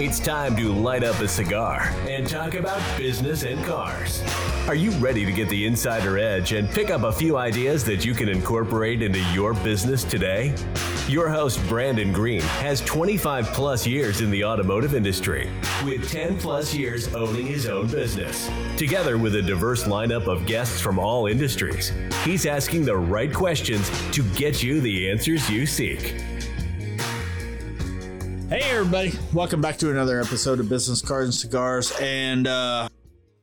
It's time to light up a cigar and talk about business and cars. Are you ready to get the insider edge and pick up a few ideas that you can incorporate into your business today? Your host, Brandon Green, has 25 plus years in the automotive industry, with 10 plus years owning his own business. Together with a diverse lineup of guests from all industries, he's asking the right questions to get you the answers you seek. Hey, everybody. Welcome back to another episode of Business Cars and Cigars. And uh,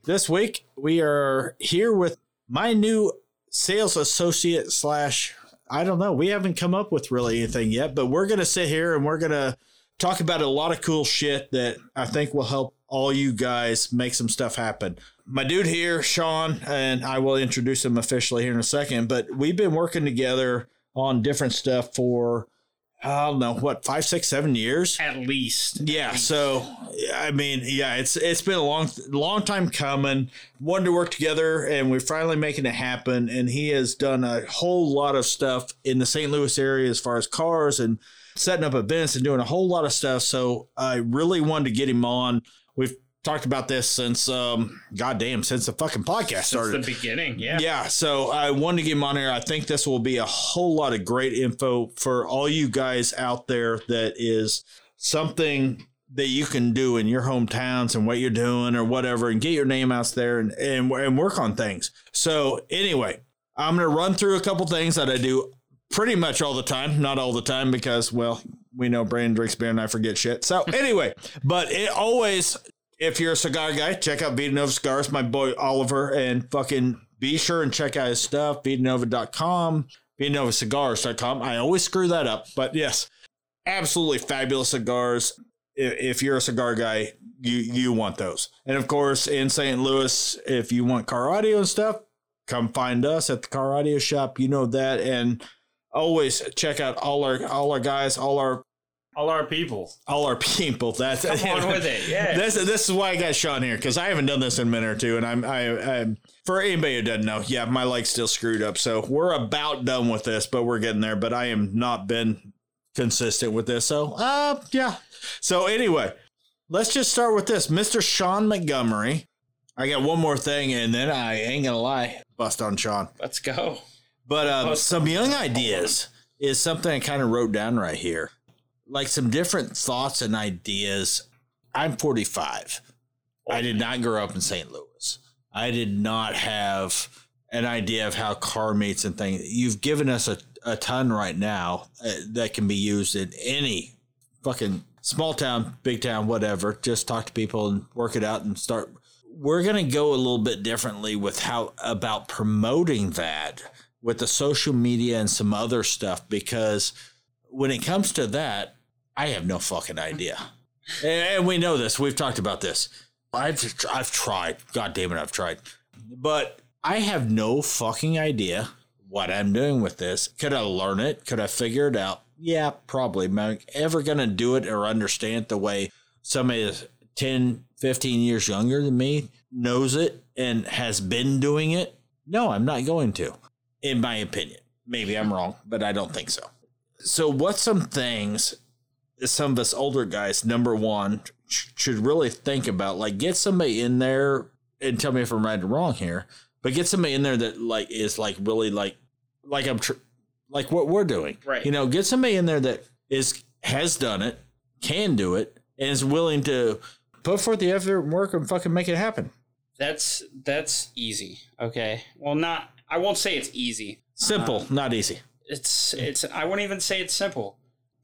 this week, we are here with my new sales associate slash, I don't know. We haven't come up with really anything yet, but we're going to sit here and we're going to talk about a lot of cool shit that I think will help all you guys make some stuff happen. My dude here, Shawn, and I will introduce him officially here in a second, but we've been working together on different stuff for I don't know what five, six, seven years at least. Yeah. So I mean, yeah, it's it's been a long, long time coming. Wanted to work together, and we're finally making it happen. And he has done a whole lot of stuff in the St. Louis area as far as cars and setting up events and doing a whole lot of stuff. So I really wanted to get him on. We've talked about this since um goddamn since the fucking podcast started Since the beginning, yeah. yeah so i wanted to get him on here i think this will be a whole lot of great info for all you guys out there that is something that you can do in your hometowns and what you're doing or whatever and get your name out there and, and, and work on things so anyway i'm going to run through a couple things that i do pretty much all the time not all the time because well we know Brandon drinks beer and I forget shit. So anyway, but it always if you're a cigar guy, check out Vita Nova Cigars, my boy Oliver, and fucking be sure and check out his stuff, vitanova.com, vitanovacigars.com. I always screw that up, but yes, absolutely fabulous cigars. If you're a cigar guy, you you want those. And of course, in St. Louis, if you want car audio and stuff, come find us at the car audio shop. You know that, and always check out all our all our guys, all our all our people, all our people. That's come on with it. Yeah, this this is why I got Shawn here because I haven't done this in a minute or two, and I'm I, I for anybody who doesn't know, yeah, my leg's still screwed up, so we're about done with this, but we're getting there. But I am not been consistent with this, so uh, yeah. So anyway, let's just start with this, Mister Shawn Montgomery. I got one more thing, and then I ain't gonna lie, bust on Shawn. Let's go. But um, some young ideas is something I kind of wrote down right here like some different thoughts and ideas. I'm 45. I did not grow up in St. Louis. I did not have an idea of how car meets and things. You've given us a, a ton right now uh, that can be used in any fucking small town, big town, whatever. Just talk to people and work it out and start. We're going to go a little bit differently with how about promoting that with the social media and some other stuff because when it comes to that, I have no fucking idea. and we know this. We've talked about this. I've I've tried. God damn it, I've tried. But I have no fucking idea what I'm doing with this. Could I learn it? Could I figure it out? Yeah, probably. Am I ever going to do it or understand it the way somebody that's 10, 15 years younger than me knows it and has been doing it? No, I'm not going to, in my opinion. Maybe I'm wrong, but I don't think so. So, what's some things some of us older guys, number one, should really think about like get somebody in there and tell me if I'm right or wrong here, but get somebody in there that like is like really like like I'm tr- like what we're doing, right? You know, get somebody in there that is has done it, can do it, and is willing to put forth the effort and work and fucking make it happen. That's that's easy. Okay. Well, not. I won't say it's easy. Simple, um, not easy. It's it's. I won't even say it's simple.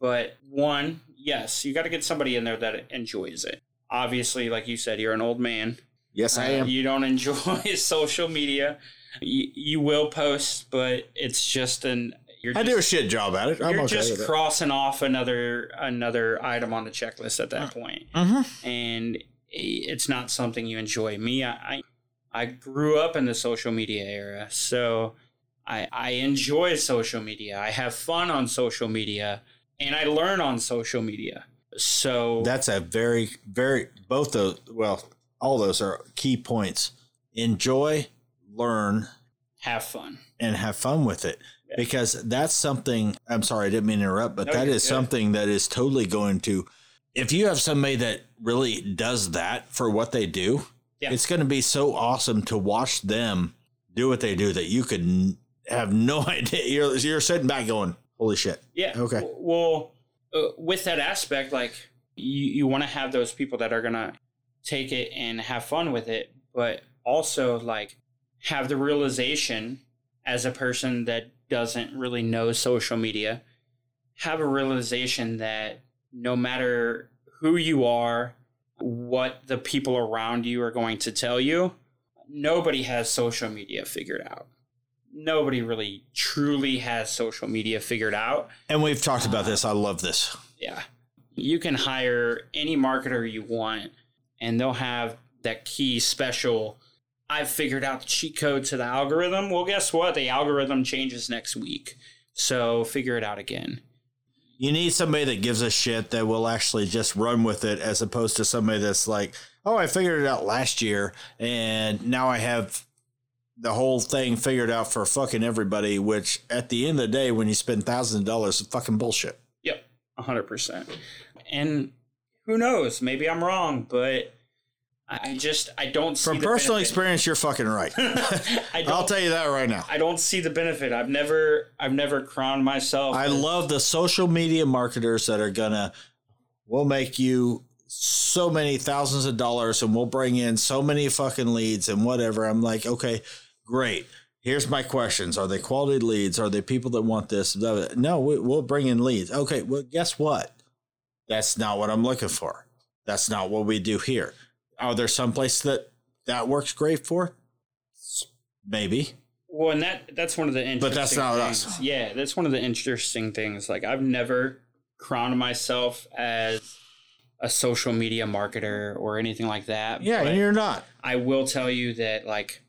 But one, yes, you got to get somebody in there that enjoys it. Obviously, like you said, you're an old man. Yes, I am. You don't enjoy social media. You, you will post, but it's just an. You're I do a shit job at it. I'm you're okay just crossing off another another item on the checklist at that point, mm-hmm. and it's not something you enjoy. Me, I I grew up in the social media era, so I I enjoy social media. I have fun on social media and I learn on social media. So that's a very, very both those. Well, all those are key points. Enjoy, learn, have fun, and have fun with it. Yeah. Because that's something. I'm sorry, I didn't mean to interrupt, but no, that is good. something that is totally going to if you have somebody that really does that for what they do, Yeah. it's going to be so awesome to watch them do what they do that you could have no idea. You're, you're sitting back going, holy shit. Yeah. Okay. Well, uh, with that aspect, like you, you want to have those people that are gonna take it and have fun with it, but also like have the realization as a person that doesn't really know social media, have a realization that no matter who you are, what the people around you are going to tell you, nobody has social media figured out. Nobody really truly has social media figured out. And we've talked about this. I love this. Yeah. You can hire any marketer you want, and they'll have that key special. I've figured out the cheat code to the algorithm. Well, guess what? The algorithm changes next week. So figure it out again. You need somebody that gives a shit that will actually just run with it as opposed to somebody that's like, oh, I figured it out last year and now I have the whole thing figured out for fucking everybody, which at the end of the day, when you spend thousands of dollars, is fucking bullshit. Yep, 100%. And who knows? Maybe I'm wrong, but I just, I don't see From personal benefit. experience, you're fucking right. I don't, I'll tell you that right now. I don't see the benefit. I've never, I've never crowned myself. I love the social media marketers that are gonna we'll make you so many thousands of dollars and we'll bring in so many fucking leads and whatever. I'm like, okay, great. Here's my questions. Are they quality leads? Are they people that want this? No, we, we'll bring in leads. Okay, well, guess what? That's not what I'm looking for. That's not what we do here. Are there some place that that works great for? Maybe. Well, and that that's one of the interesting But that's not things. us. Yeah, that's one of the interesting things. Like I've never crowned myself as a social media marketer or anything like that. Yeah, and you're not. I will tell you that like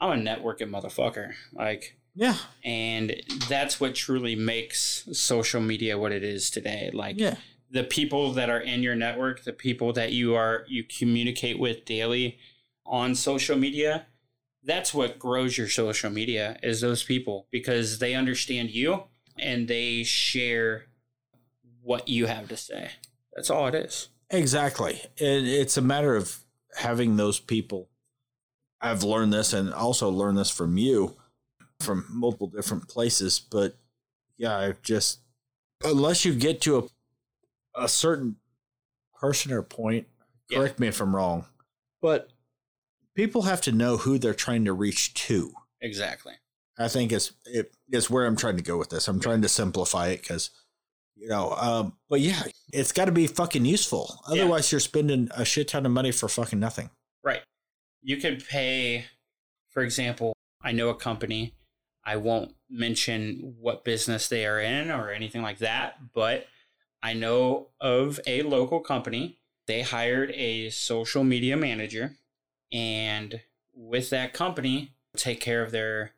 I'm a networking motherfucker. Like Yeah. and that's what truly makes social media what it is today. Like Yeah. the people that are in your network, the people that you are you communicate with daily on social media, that's what grows your social media is those people because they understand you and they share what you have to say. That's all it is. Exactly. And it's a matter of having those people. I've learned this and also learned this from you from multiple different places. But yeah, I've just, unless you get to a, a certain person or point, Yeah. correct me if I'm wrong, but people have to know who they're trying to reach to. Exactly. I think is it is where I'm trying to go with this. I'm trying to simplify it because, you know, um, but yeah, it's got to be fucking useful. Yeah. Otherwise, you're spending a shit ton of money for fucking nothing. Right. You can pay, for example, I know a company. I won't mention what business they are in or anything like that, but I know of a local company. They hired a social media manager, and with that company, take care of their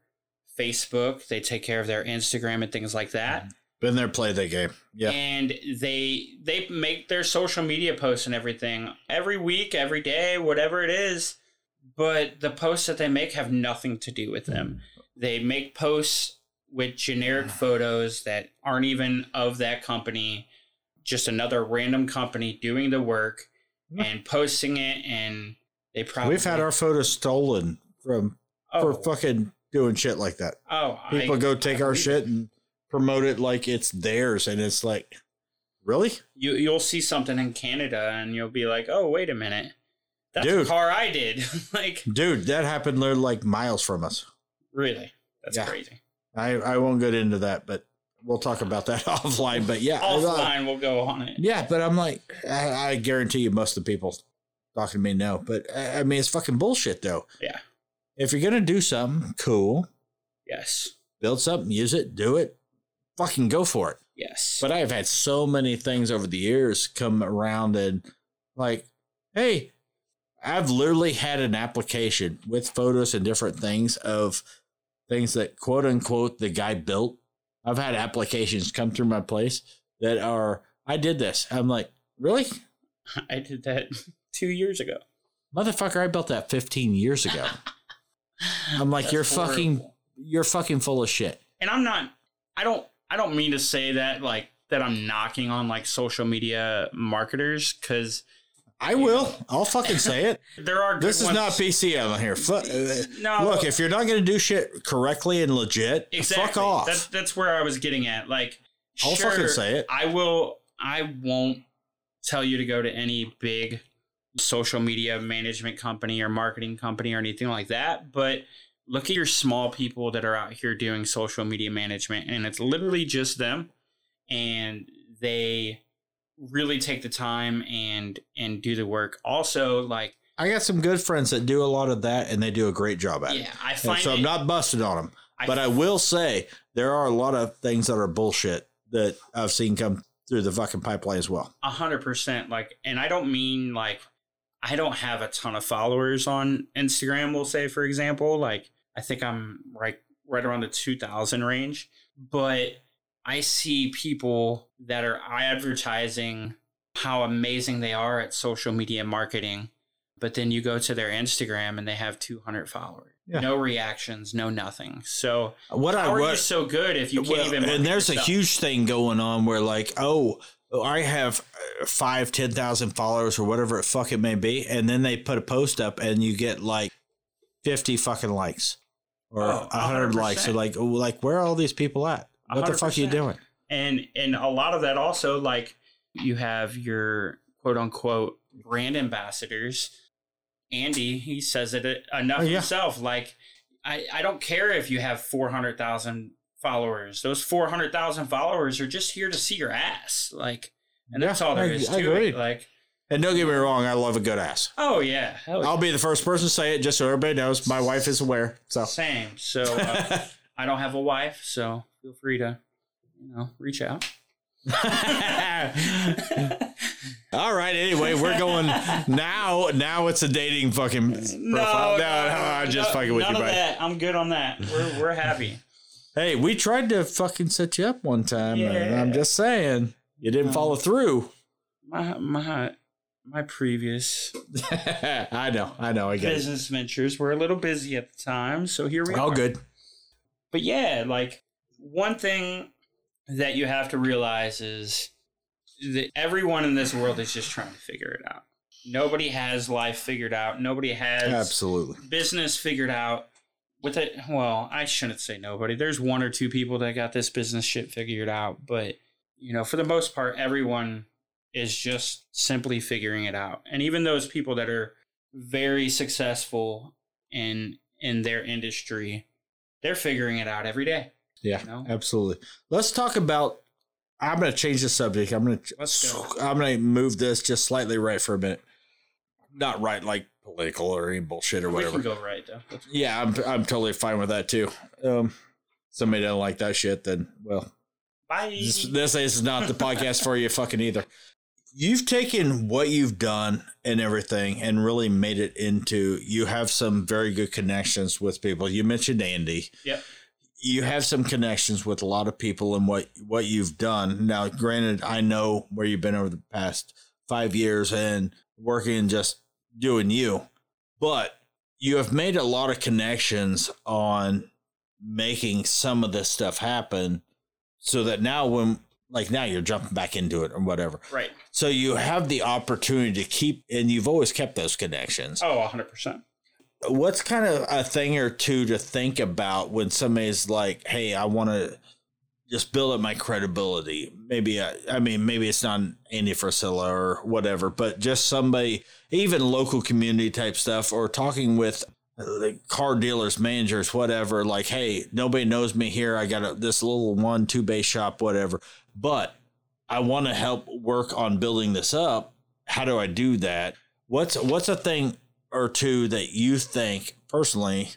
Facebook, they take care of their Instagram and things like that Been there, played that game. Yeah, and they they make their social media posts and everything every week every day whatever it is. But the posts that they make have nothing to do with them. They make posts with generic photos that aren't even of that company. Just another random company doing the work and posting it and they probably we've had our photos stolen from oh, for fucking doing shit like that. oh People I- go take I our believe shit and promote it like it's theirs, and it's like, really, you you'll see something in Canada and you'll be like oh wait a minute that's Dude. the car I did like dude? That happened. They're like miles from us. Really? That's Yeah. crazy. I I won't get into that, but we'll talk about that offline. But yeah, Offline, we'll go on it. Yeah, but I'm like, I, I guarantee you, most of the people talking to me know. But I I mean, it's fucking bullshit, though. Yeah. If you're gonna do something, cool, Yes. build something, use it, do it, fucking go for it. Yes. But I've had so many things over the years come around and like, hey, I've literally had an application with photos and different things of things that quote unquote the guy built. I've had applications come through my place that are, I did this. I'm like, really? I did that two years ago. Motherfucker, I built that 15 years ago. I'm like, That's you're fucking, you're fucking full of shit. And I'm not. I don't. I don't mean to say that like that I'm knocking on like social media marketers because I will. I'll fucking say it. there are. Good This is ones- not PC on here. Uh, No. Look, if you're not going to do shit correctly and legit, exactly. fuck off. That's that's where I was getting at. Like, I'll sure, fucking say it. I will. I won't tell you to go to any big social media management company or marketing company or anything like that. But look at your small people that are out here doing social media management, and it's literally just them, and they really take the time and and do the work. Also, like I got some good friends that do a lot of that, and they do a great job at it. yeah, I And find so it, I'm not busted on them, I but I will say there are a lot of things that are bullshit that I've seen come through the fucking pipeline as well. A hundred percent. Like, and I don't mean like I don't have a ton of followers on Instagram. We'll say, for example, like I think I'm right right around the two thousand range, but I see people that are advertising how amazing they are at social media marketing, but then you go to their Instagram and they have two hundred followers, Yeah. no reactions, no nothing. So What I how are you so good if you can't well, even? and there's yourself? a huge thing going on where like oh i have uh, five ten thousand followers or whatever it fuck it may be and then they put a post up and you get like 50 fucking likes or Oh, a 100 likes. So like like where are all these people at? What the fuck are you doing? And and a lot of that also like you have your quote unquote brand ambassadors. Andy he says it enough Oh, yeah. himself. Like i i don't care if you have 400000 followers those 400000 followers are just here to see your ass like and that's all there I- is I to agree. it like and don't get me wrong i love a good ass oh yeah hell i'll be the first person to say it just so everybody knows my wife is aware so same so uh, i don't have a wife so feel free to you know reach out All right. Anyway, we're going now. Now it's a dating fucking profile. No, no, I'm just no, fucking with none you, of buddy. that. I'm good on that. We're we're happy. Hey, we tried to fucking set you up one time, and I'm just saying you didn't follow through. My my my previous I know, I know, I get it. business ventures were a little busy at the time, so here we All are. good. But yeah, like one thing that you have to realize is that everyone in this world is just trying to figure it out. Nobody has life figured out. Nobody has Absolutely. business figured out with it well i shouldn't say nobody there's one or two people that got this business shit figured out but you know for the most part everyone is just simply figuring it out and even those people that are very successful in in their industry they're figuring it out every day Yeah, No. absolutely. Let's talk about. I'm going to change the subject. I'm going to. I'm going to move this just slightly right for a minute. Not right, like political or any bullshit or whatever. we can go right though Yeah, I'm I'm totally fine with that too. Um, somebody doesn't like that shit, then well, bye this, this is not the podcast for you, fucking either. You've taken what you've done and everything, and really made it into. You have some very good connections with people. You mentioned Andy. yep You have some connections with a lot of people and what what you've done. Now, granted, I know where you've been over the past five years and working just doing you, but you have made a lot of connections on making some of this stuff happen so that now when like now you're jumping back into it or whatever. Right. So you have the opportunity to keep and you've always kept those connections. Oh 100% what's kind of a thing or two to think about when somebody's like hey i want to just build up my credibility. Maybe I, I mean maybe it's not andy Frisella or whatever but just somebody even local community type stuff or talking with like car dealers managers whatever like hey nobody knows me here. I got a, this little one two base shop whatever but i want to help work on building this up. How do i do that? What's what's a thing or two that you think personally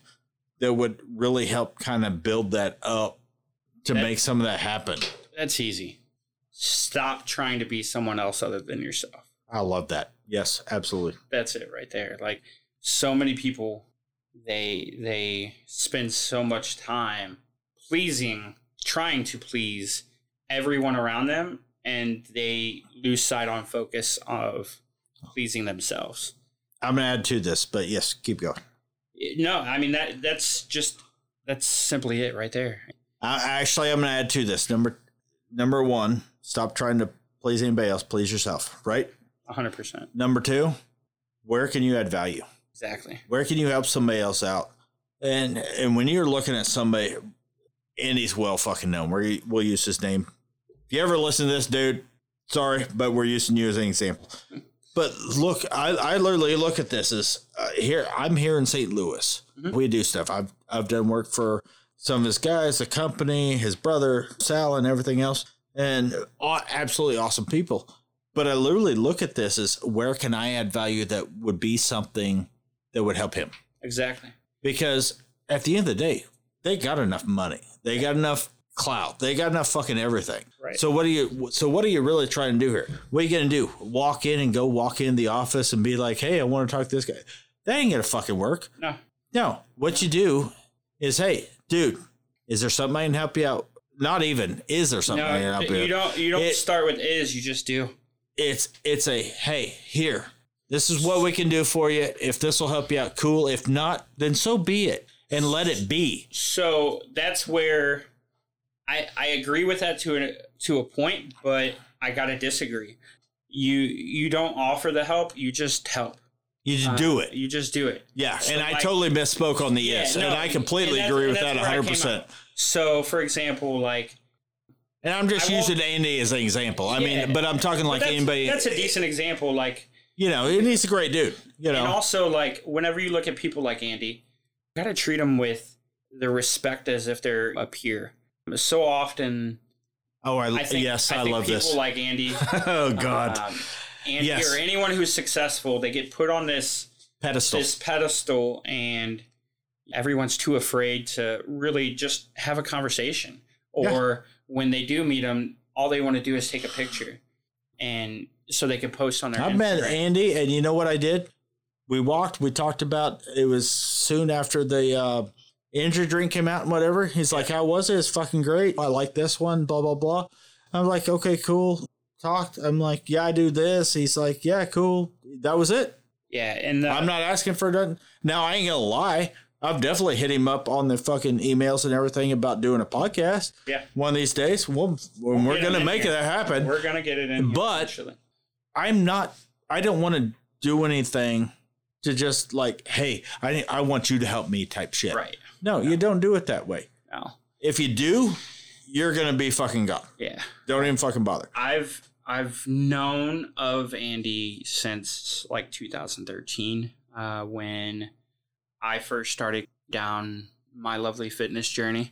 that would really help kind of build that up to make some of that happen. That's easy. Stop trying to be someone else other than yourself. I love that. Yes absolutely. That's it right there. Like so many people they they spend so much time pleasing trying to please everyone around them and they lose sight on focus of pleasing themselves. I'm gonna add to this but yes keep going. No i mean that that's just that's simply it right there I, actually i'm gonna add to this number number one Stop trying to please anybody else. Please yourself, right? 100%. Number two, where can you add value? Exactly. Where can you help somebody else out? And and when you're looking at somebody, Andy's well fucking known. We we'll use his name. If you ever listen to this, dude, sorry, but we're using you as an example. But look, I, I literally look at this as uh, here. I'm here in St. Louis. We do stuff. I've I've done work for some of his guys, the company, his brother Sal, and everything else, and absolutely awesome people. But I literally look at this as where can I add value that would be something that would help him Exactly. because at the end of the day, they got enough money. They got enough clout. They got enough fucking everything. Right. So what are you? So what are you really trying to do here? What are you gonna do? Walk in and go walk in the office and be like, "Hey, I want to talk to this guy." That ain't gonna fucking work. No. No. What you do is, "Hey, dude, is there something I can help you out?" Not even is there something I can help you? you don't. You don't It- start with is. You just do. it's it's a hey here this is what we can do for you if this will help you out cool if not then so be it and let it be So that's where I I agree with that to a to a point, but I gotta disagree. You you don't offer the help. You just help. You just Uh, do it You just do it. yeah So, and i totally misspoke on the yes Yeah, and i completely and agree with that where 100% So, for example, like and i'm just I using andy as an example i Yeah. mean but i'm talking like that's, anybody That's a decent example. Like, you know and he's a great dude you know and also like whenever you look at people like Andy, you gotta treat them with the respect as if they're a peer. So often, oh I, I think yes i, think love people this like Andy. oh god um, Andy Yes. or anyone who's successful, they get put on this pedestal this pedestal, and everyone's too afraid to really just have a conversation. Or when they do meet them, all they want to do is take a picture, and so they can post on their. I met Instagram. Andy, and you know what I did? We walked. We talked about. It was soon after the uh, energy drink came out and whatever. He's like, "How was it? It's fucking great. I like this one." Blah blah blah. I'm like, "Okay, cool." Talked. I'm like, "Yeah, I do this." He's like, "Yeah, cool." That was it. Yeah, and the, I'm not asking for nothing. Now I ain't gonna lie. I've definitely hit him up on the fucking emails and everything about doing a podcast. Yeah. One of these days, we'll, when we're him gonna make here. it happen. We're gonna get it in, But- eventually. I'm not. I don't want to do anything to just like, hey, I I want you to help me type shit. right No, you don't do it that way. now. If you do, you're gonna be fucking gone. Yeah, Don't even fucking bother. I've I've known of Andy since like 2013, uh, when I first started down my lovely fitness journey.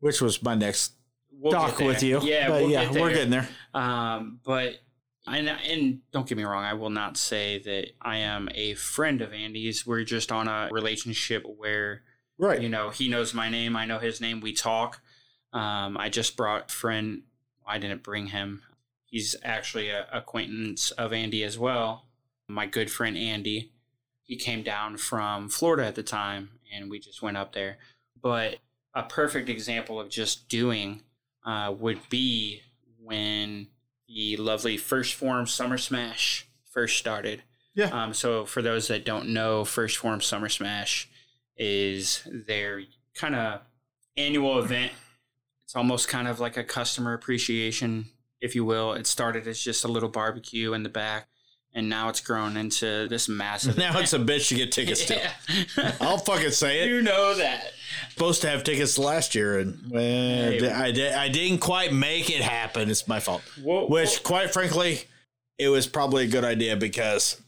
Which was my next We'll talk with you. Yeah, but we'll yeah, we're getting there. Um, but and and don't get me wrong, I will not say that I am a friend of Andy's. We're just on a relationship where Right. you know he knows my name, I know his name. We talk. Um, I just brought a friend. I didn't bring him. He's actually a acquaintance of Andy as well. My good friend Andy. He came down from Florida at the time, and we just went up there. But a perfect example of just doing uh, would be when the lovely First Form Summer Smash first started. Yeah. Um, so for those that don't know, First Form Summer Smash is their kind of annual event. It's almost kind of like a customer appreciation, if you will. It started as just a little barbecue in the back, and now it's grown into this massive. Now it's a bitch to get tickets to. Yeah. I'll fucking say it. you know that. Supposed to have tickets last year, and well, Hey. I did. I didn't quite make it happen. It's my fault. Well, Which, quite frankly, it was probably a good idea because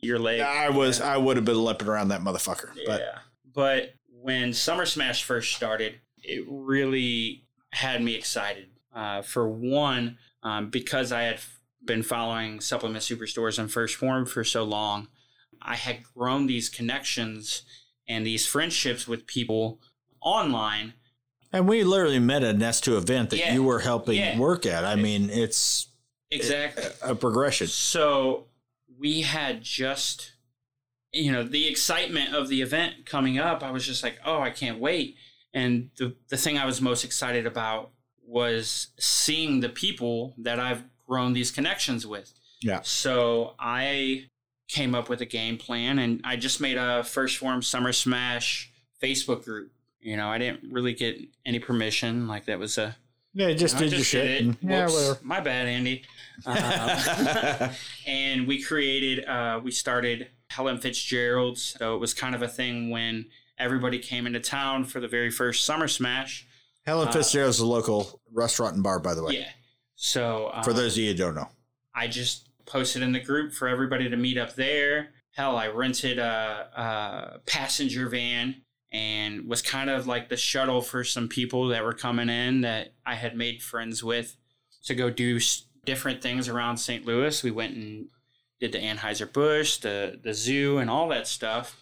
your leg. I was I would have been leaping around that motherfucker. But yeah. But when Summer Smash first started, it really had me excited. Uh, for one, um, because I had been following supplement superstores and First Form for so long, I had grown these connections and these friendships with people online. and we literally met at an S2 event that Yeah. you were helping Yeah. work at. I mean, it's Exactly. a progression. So we had just, you know, the excitement of the event coming up. I was just like, oh, I can't wait. And the, the thing I was most excited about was seeing the people that I've grown these connections with. Yeah. So I came up with a game plan and I just made a First Form Summer Smash Facebook group. You know, I didn't really get any permission. Like that was a Yeah, you just I did your just shit. did it. and- Yeah, whatever. My bad, Andy. Um, and we created, uh, we started Helen Fitzgerald's. So it was kind of a thing when everybody came into town for the very first Summer Smash. Helen Uh, Fitzgerald's a local restaurant and bar, by the way. Yeah. So um, For those of you who don't know. I just posted in the group for everybody to meet up there. Hell, I rented a, a passenger van and was kind of like the shuttle for some people that were coming in that I had made friends with to go do different things around St. Louis. We went and did the Anheuser-Busch, the, the zoo, and all that stuff.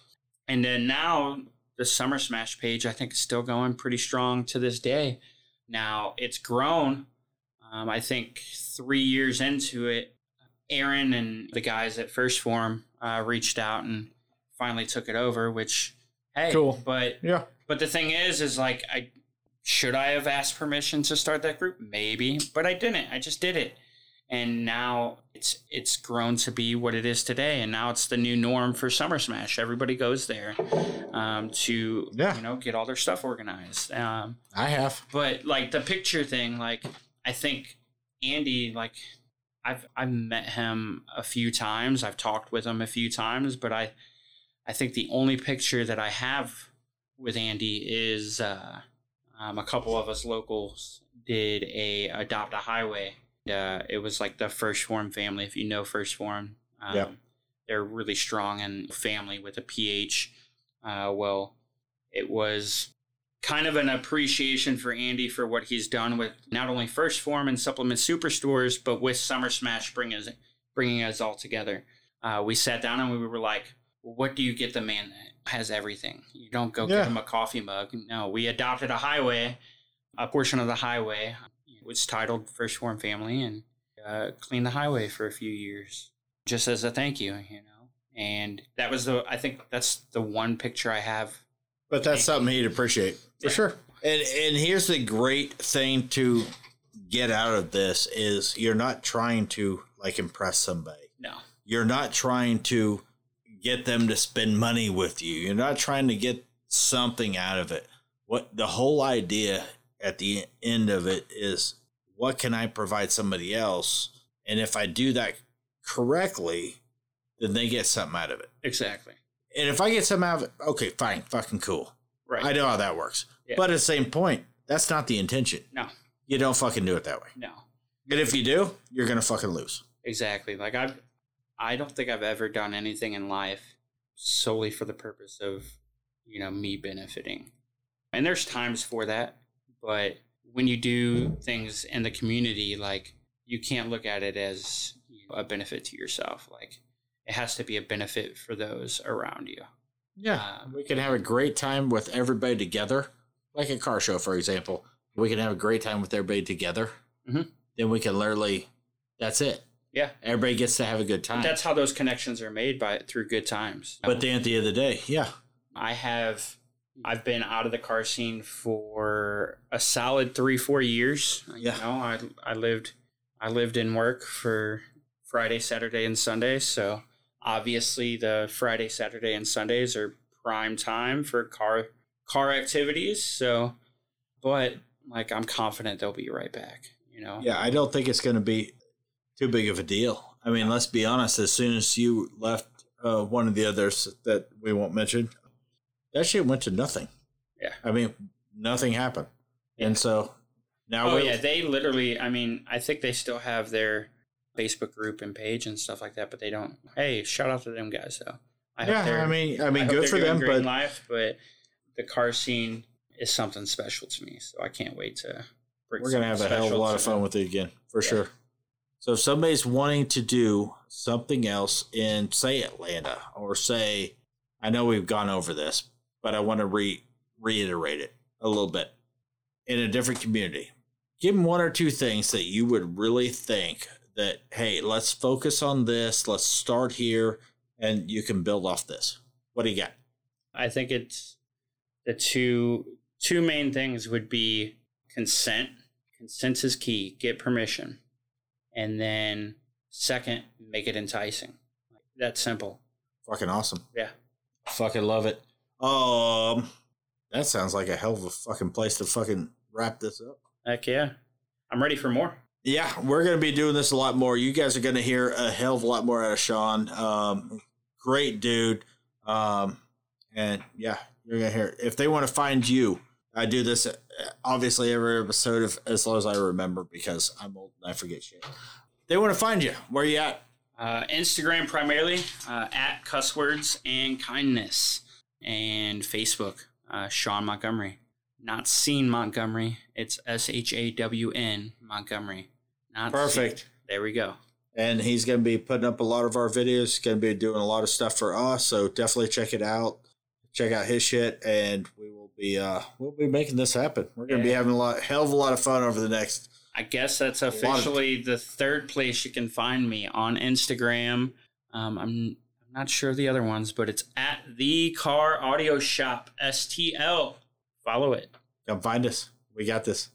And then now the Summer Smash page, I think, is still going pretty strong to this day. Now it's grown. Um, I think three years into it, Aaron and the guys at First Form uh, reached out and finally took it over. Which, hey, Cool. But Yeah. but the thing is, is like I should I have asked permission to start that group? Maybe, but I didn't. I just did it, and now it's it's grown to be what it is today. And now it's the new norm for Summer Smash. Everybody goes there um, to Yeah. you know get all their stuff organized. Um, I have. but like the picture thing, like I think Andy, like I've I've met him a few times. I've talked with him a few times, but I I think the only picture that I have with Andy is uh, um, a couple of us locals did a adopt a highway. Uh, it was like the First Form family. If you know First Form, um, Yep. they're really strong and family with a PH. Uh, well, it was kind of an appreciation for Andy for what he's done with not only First Form and Supplement Superstores, but with Summer Smash bringing us, bringing us all together. Uh, we sat down and we were like, what do you get the man that has everything? You don't go Yeah. give him a coffee mug. No, we adopted a highway, a portion of the highway was titled First Form Family and uh, cleaned the highway for a few years just as a thank you, you know. And that was the, I think that's the one picture I have. But that's something he'd appreciate. For Yeah. sure. And and here's the great thing to get out of this is you're not trying to like impress somebody. No. You're not trying to get them to spend money with you. You're not trying to get something out of it. What the whole idea at the end of it is what can I provide somebody else? And if I do that correctly, then they get something out of it. Exactly. And if I get something out of it, okay, fine, fucking cool. Right. I know how that works. Yeah. But at the same point, that's not the intention. No. You don't fucking do it that way. No. And if you do, you're gonna fucking lose. Exactly. Like I've, I don't think I've ever done anything in life solely for the purpose of, you know, me benefiting. And there's times for that, but when you do things in the community, like you can't look at it as you know, a benefit to yourself. Like it has to be a benefit for those around you. Yeah. Um, we can have a great time with everybody together. Like a car show, for example. We can have a great time with everybody together. Mhm. Then we can literally that's it. Yeah. Everybody gets to have a good time. That's how those connections are made by through good times. but then at the end of the day, yeah. I have I've been out of the car scene for a solid three, four years. Yeah. You know, I I lived I lived in work for Friday, Saturday, and Sunday. So obviously the Friday, Saturday, and Sundays are prime time for car car activities. So but like I'm confident they'll be right back. You know? Yeah, I don't think it's going to be too big of a deal. I mean, let's be honest. As soon as you left uh, one of the others that we won't mention, that shit went to nothing. Yeah. I mean, nothing happened, and so now Oh yeah, they literally. I mean, I think they still have their Facebook group and page and stuff like that, but they don't. Hey, shout out to them guys though. I yeah. they're- I mean, I mean, hope good for them, but life, but the car scene is something special to me. So I can't wait to. Bring we're gonna have a hell of a lot of fun them. with it again for Yeah. sure. So if somebody's wanting to do something else in say Atlanta or say, I know we've gone over this, but I want to re reiterate it a little bit in a different community. Give them one or two things that you would really think that hey, let's focus on this. Let's start here, and you can build off this. What do you got? I think it's the two two main things would be consent. Consent is key. Get permission, and then second, make it enticing. That's simple. Fucking awesome. Yeah. Fucking love it. Um, that sounds like a hell of a fucking place to fucking wrap this up. Heck yeah. I'm ready for more. Yeah, we're going to be doing this a lot more. You guys are going to hear a hell of a lot more out of Shawn. Um, great dude. Um, and yeah, you're going to hear. If they want to find you, I do this uh, obviously every episode of as long as I remember because I'm old and I forget shit. They want to find you. Where you at? Uh, Instagram primarily uh, at cusswords and kindness, and Facebook uh, Shawn Montgomery. Not seen Montgomery. It's S H A W N Montgomery. Not Perfect. Seen. There we go. And he's going to be putting up a lot of our videos. He's going to be doing a lot of stuff for us. So definitely check it out. Check out his shit, and we will be uh we'll be making this happen. We're going to be having a lot, hell of a lot of fun over the next. I guess that's lot of- officially the third place you can find me on Instagram. Um, I'm not sure the other ones, but it's at the Car Audio Shop STL. Follow it. Come find us. We got this.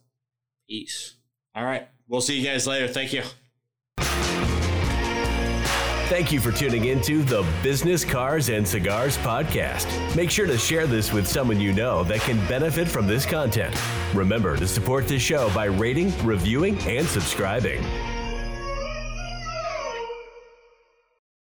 Peace. All right. We'll see you guys later. Thank you. Thank you for tuning into the Business Cars and Cigars podcast. Make sure to share this with someone you know that can benefit from this content. Remember to support this show by rating, reviewing, and subscribing.